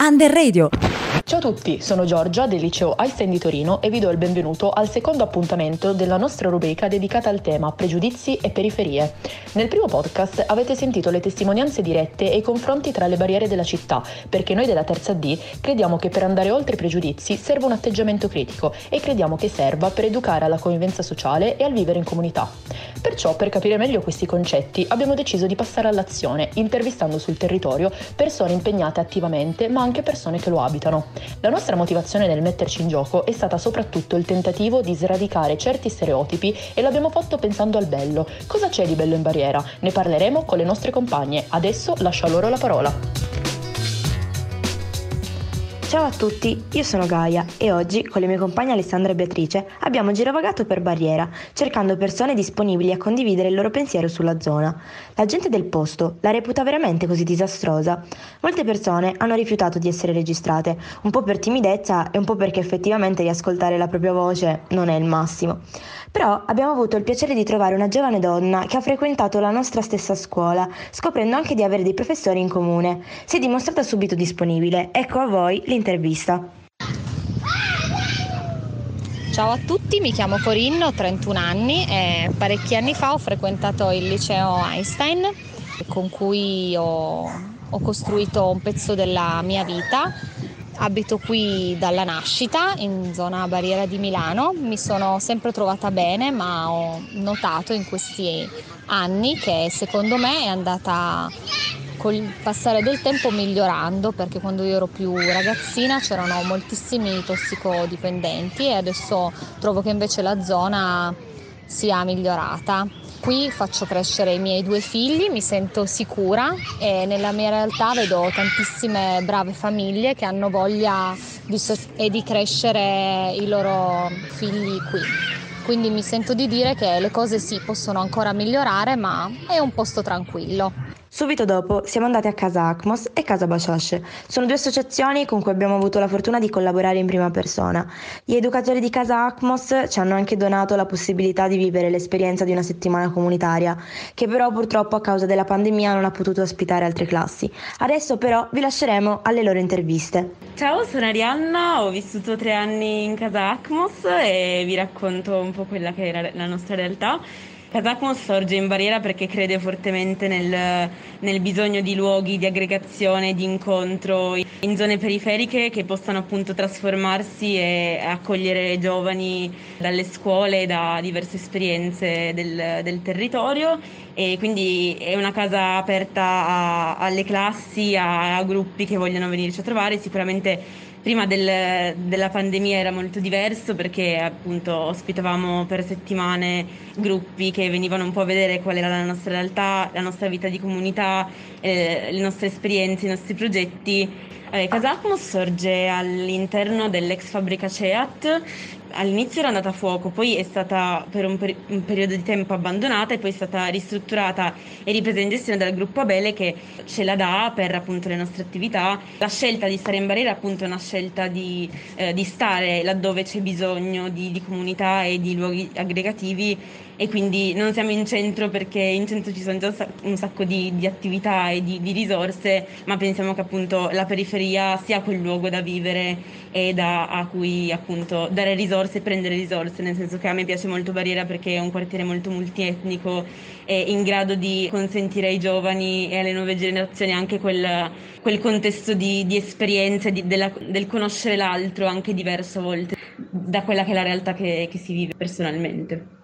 and the radio. Ciao a tutti, sono Giorgia del liceo Einstein di Torino e vi do il benvenuto al secondo appuntamento della nostra rubrica dedicata al tema pregiudizi e periferie. Nel primo podcast avete sentito le testimonianze dirette e i confronti tra le barriere della città, perché noi della terza D crediamo che per andare oltre i pregiudizi serva un atteggiamento critico e crediamo che serva per educare alla convivenza sociale e al vivere in comunità. Perciò, per capire meglio questi concetti, abbiamo deciso di passare all'azione, intervistando sul territorio persone impegnate attivamente, ma anche persone che lo abitano. La nostra motivazione nel metterci in gioco è stata soprattutto il tentativo di sradicare certi stereotipi e l'abbiamo fatto pensando al bello. Cosa c'è di bello in barriera? Ne parleremo con le nostre compagne. Adesso lascio a loro la parola. Ciao a tutti, io sono Gaia e oggi con le mie compagne Alessandra e Beatrice abbiamo girovagato per Barriera, cercando persone disponibili a condividere il loro pensiero sulla zona. La gente del posto la reputa veramente così disastrosa? Molte persone hanno rifiutato di essere registrate, un po' per timidezza e un po' perché effettivamente riascoltare la propria voce non è il massimo. Però abbiamo avuto il piacere di trovare una giovane donna che ha frequentato la nostra stessa scuola, scoprendo anche di avere dei professori in comune. Si è dimostrata subito disponibile. Ecco a voi l'intervista. Ciao a tutti, mi chiamo Corinne, ho 31 anni e parecchi anni fa ho frequentato il liceo Einstein con cui ho, ho costruito un pezzo della mia vita Abito qui dalla nascita, in zona Barriera di Milano. Mi sono sempre trovata bene, ma ho notato in questi anni che secondo me è andata col passare del tempo migliorando perché quando io ero più ragazzina c'erano moltissimi tossicodipendenti e adesso trovo che invece la zona sia migliorata. Qui faccio crescere i miei due figli, mi sento sicura e nella mia realtà vedo tantissime brave famiglie che hanno voglia di, so- e di crescere i loro figli qui. Quindi mi sento di dire che le cose sì possono ancora migliorare, ma è un posto tranquillo. Subito dopo siamo andati a Casa Acmos e Casa Basciasce. Sono due associazioni con cui abbiamo avuto la fortuna di collaborare in prima persona. Gli educatori di Casa Acmos ci hanno anche donato la possibilità di vivere l'esperienza di una settimana comunitaria, che però purtroppo a causa della pandemia non ha potuto ospitare altre classi. Adesso però vi lasceremo alle loro interviste. Ciao, sono Arianna, ho vissuto tre anni in Casa Acmos e vi racconto un po' quella che è la nostra realtà. Casacmos sorge in barriera perché crede fortemente nel, nel, bisogno di luoghi di aggregazione, di incontro in zone periferiche che possano appunto trasformarsi e accogliere giovani dalle scuole, da diverse esperienze del, del territorio. E quindi è una casa aperta a, alle classi, a, a gruppi che vogliono venirci a trovare, sicuramente prima del, della pandemia era molto diverso perché appunto ospitavamo per settimane gruppi che venivano un po' a vedere qual era la nostra realtà, la nostra vita di comunità, eh, le nostre esperienze, i nostri progetti. Eh, Casacmos sorge all'interno dell'ex fabbrica CEAT all'inizio era andata a fuoco, poi è stata per un, per- un, periodo di tempo abbandonata e poi è stata ristrutturata e ripresa in gestione dal gruppo Abele che ce la dà per appunto le nostre attività. La scelta di stare in barriera appunto è una scelta di, eh, di stare laddove c'è bisogno di, di comunità e di luoghi aggregativi e quindi non siamo in centro perché in centro ci sono già un sacco di, di attività e di, di, risorse, ma pensiamo che appunto la periferia sia quel luogo da vivere e da, a cui appunto dare risorse e prendere risorse, nel senso che a me piace molto Barriera perché è un quartiere molto multietnico e in grado di consentire ai giovani e alle nuove generazioni anche quel, quel contesto di, di esperienze, della, del conoscere l'altro anche diverso volte da quella che è la realtà che, che si vive personalmente.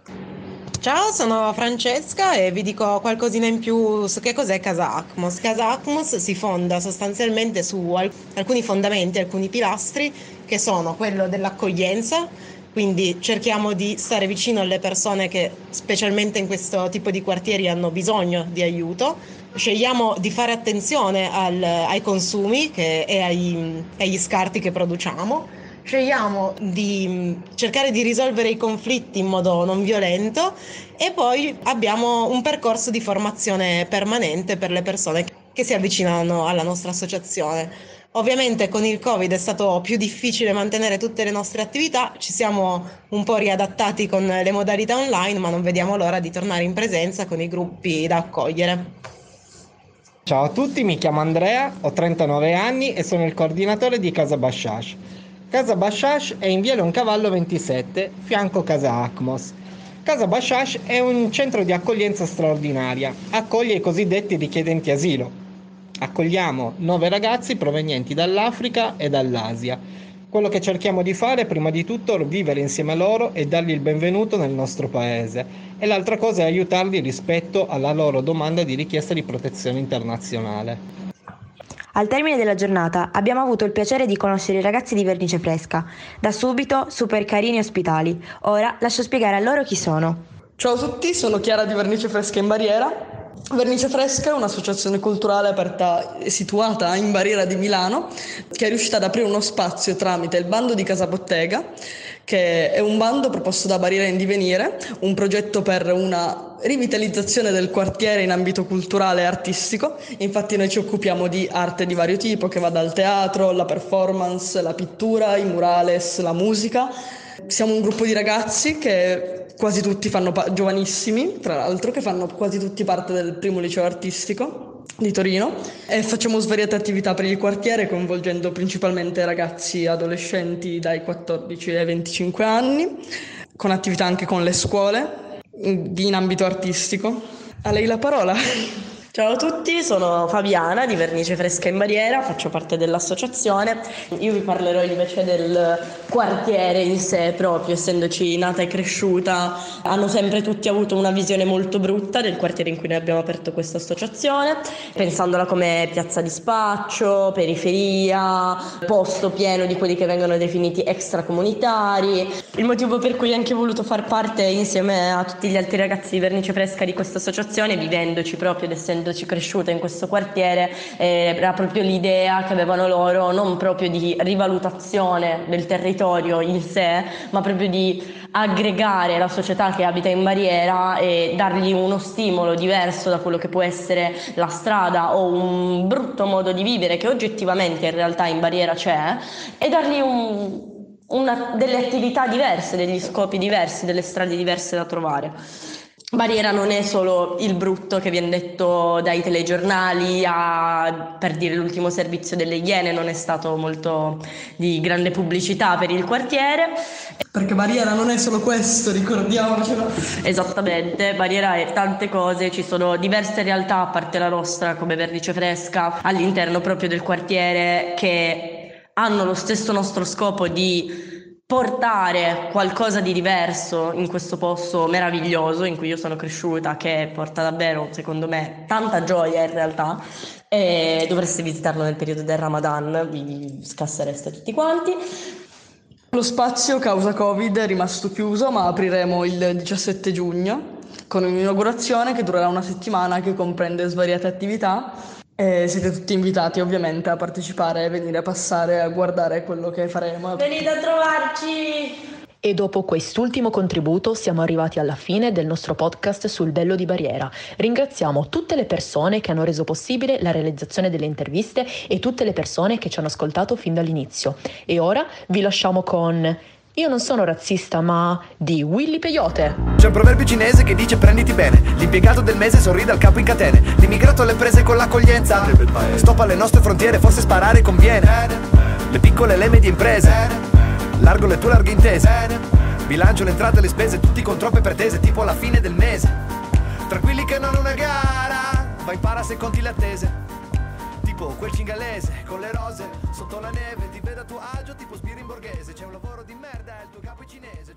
Ciao, sono Francesca e vi dico qualcosina in più su che cos'è Casa Acmos. Casa Acmos si fonda sostanzialmente su alcuni fondamenti, alcuni pilastri che sono quello dell'accoglienza, quindi cerchiamo di stare vicino alle persone che specialmente in questo tipo di quartieri hanno bisogno di aiuto. Scegliamo di fare attenzione al, ai consumi che, e ai, agli scarti che produciamo scegliamo di mm, cercare di risolvere i conflitti in modo non violento e poi abbiamo un percorso di formazione permanente per le persone che si avvicinano alla nostra associazione. Ovviamente con il Covid è stato più difficile mantenere tutte le nostre attività, ci siamo un po' riadattati con le modalità online, ma non vediamo l'ora di tornare in presenza con i gruppi da accogliere. Ciao a tutti, mi chiamo Andrea, ho 39 anni e sono il coordinatore di Casa Bashash. Casa Bashash è in via Leoncavallo 27, fianco Casa Acmos. Casa Bashash è un centro di accoglienza straordinaria, accoglie i cosiddetti richiedenti asilo. Accogliamo nove ragazzi provenienti dall'Africa e dall'Asia. Quello che cerchiamo di fare è prima di tutto vivere insieme a loro e dargli il benvenuto nel nostro paese e l'altra cosa è aiutarli rispetto alla loro domanda di richiesta di protezione internazionale. Al termine della giornata abbiamo avuto il piacere di conoscere i ragazzi di Vernice Fresca, da subito super carini e ospitali. Ora lascio spiegare a loro chi sono. Ciao a tutti, sono Chiara di Vernice Fresca in Barriera Vernice Fresca è un'associazione culturale aperta e situata in Barriera di Milano che è riuscita ad aprire uno spazio tramite il bando di Casa Bottega che è un bando proposto da Barriera in Divenire, un progetto per una rivitalizzazione del quartiere in ambito culturale e artistico. Infatti noi ci occupiamo di arte di vario tipo che va dal teatro, la performance, la pittura, i murales, la musica. Siamo un gruppo di ragazzi che quasi tutti fanno pa- giovanissimi, tra l'altro, che fanno quasi tutti parte del primo liceo artistico di Torino e facciamo svariate attività per il quartiere coinvolgendo principalmente ragazzi adolescenti dai 14 ai 25 anni, con attività anche con le scuole in ambito artistico. A lei la parola. Ciao a tutti, sono Fabiana di Vernice Fresca in Barriera, faccio parte dell'associazione. Io vi parlerò invece del quartiere in sé proprio, essendoci nata e cresciuta. Hanno sempre tutti avuto una visione molto brutta del quartiere in cui noi abbiamo aperto questa associazione, pensandola come piazza di spaccio, periferia, posto pieno di quelli che vengono definiti extracomunitari. Il motivo per cui ho anche voluto far parte insieme a tutti gli altri ragazzi di Vernice Fresca di questa associazione, vivendoci proprio ed essendo essendoci cresciuta in questo quartiere, eh, era proprio l'idea che avevano loro non proprio di rivalutazione del territorio in sé, ma proprio di aggregare la società che abita in barriera e dargli uno stimolo diverso da quello che può essere la strada o un brutto modo di vivere che oggettivamente in realtà in barriera c'è e dargli un, una, delle attività diverse, degli scopi diversi, delle strade diverse da trovare. Barriera non è solo il brutto che viene detto dai telegiornali a, per dire l'ultimo servizio delle Iene, non è stato molto di grande pubblicità per il quartiere. Perché Barriera non è solo questo, ricordiamocelo. Esattamente, Barriera è tante cose, ci sono diverse realtà a parte la nostra come Vernice Fresca all'interno proprio del quartiere che hanno lo stesso nostro scopo di portare qualcosa di diverso in questo posto meraviglioso in cui io sono cresciuta, che porta davvero, secondo me, tanta gioia in realtà. E dovreste visitarlo nel periodo del Ramadan, vi scassereste tutti quanti. Lo spazio causa Covid è rimasto chiuso, ma apriremo il 17 giugno con un'inaugurazione che durerà una settimana che comprende svariate attività e siete tutti invitati ovviamente a partecipare, a venire a passare, a guardare quello che faremo. Venite a trovarci! E dopo quest'ultimo contributo siamo arrivati alla fine del nostro podcast sul Bello di Barriera. Ringraziamo tutte le persone che hanno reso possibile la realizzazione delle interviste e tutte le persone che ci hanno ascoltato fin dall'inizio. E ora vi lasciamo con io non sono razzista, ma di Willy Peyote. C'è un proverbio cinese che dice prenditi bene. L'impiegato del mese sorride al capo in catene. L'immigrato alle prese con l'accoglienza. Stop alle nostre frontiere, forse sparare conviene. Le piccole e le medie imprese. Largo le tue larghe intese. Bilancio le entrate e le spese, tutti con troppe pretese, tipo alla fine del mese. Tranquilli che non è una gara. Vai impara se conti le attese. Tipo quel cingalese con le rose sotto la neve ti vedo a tuo agio tipo Spiri in borghese c'è un lavoro di merda il tuo capo è cinese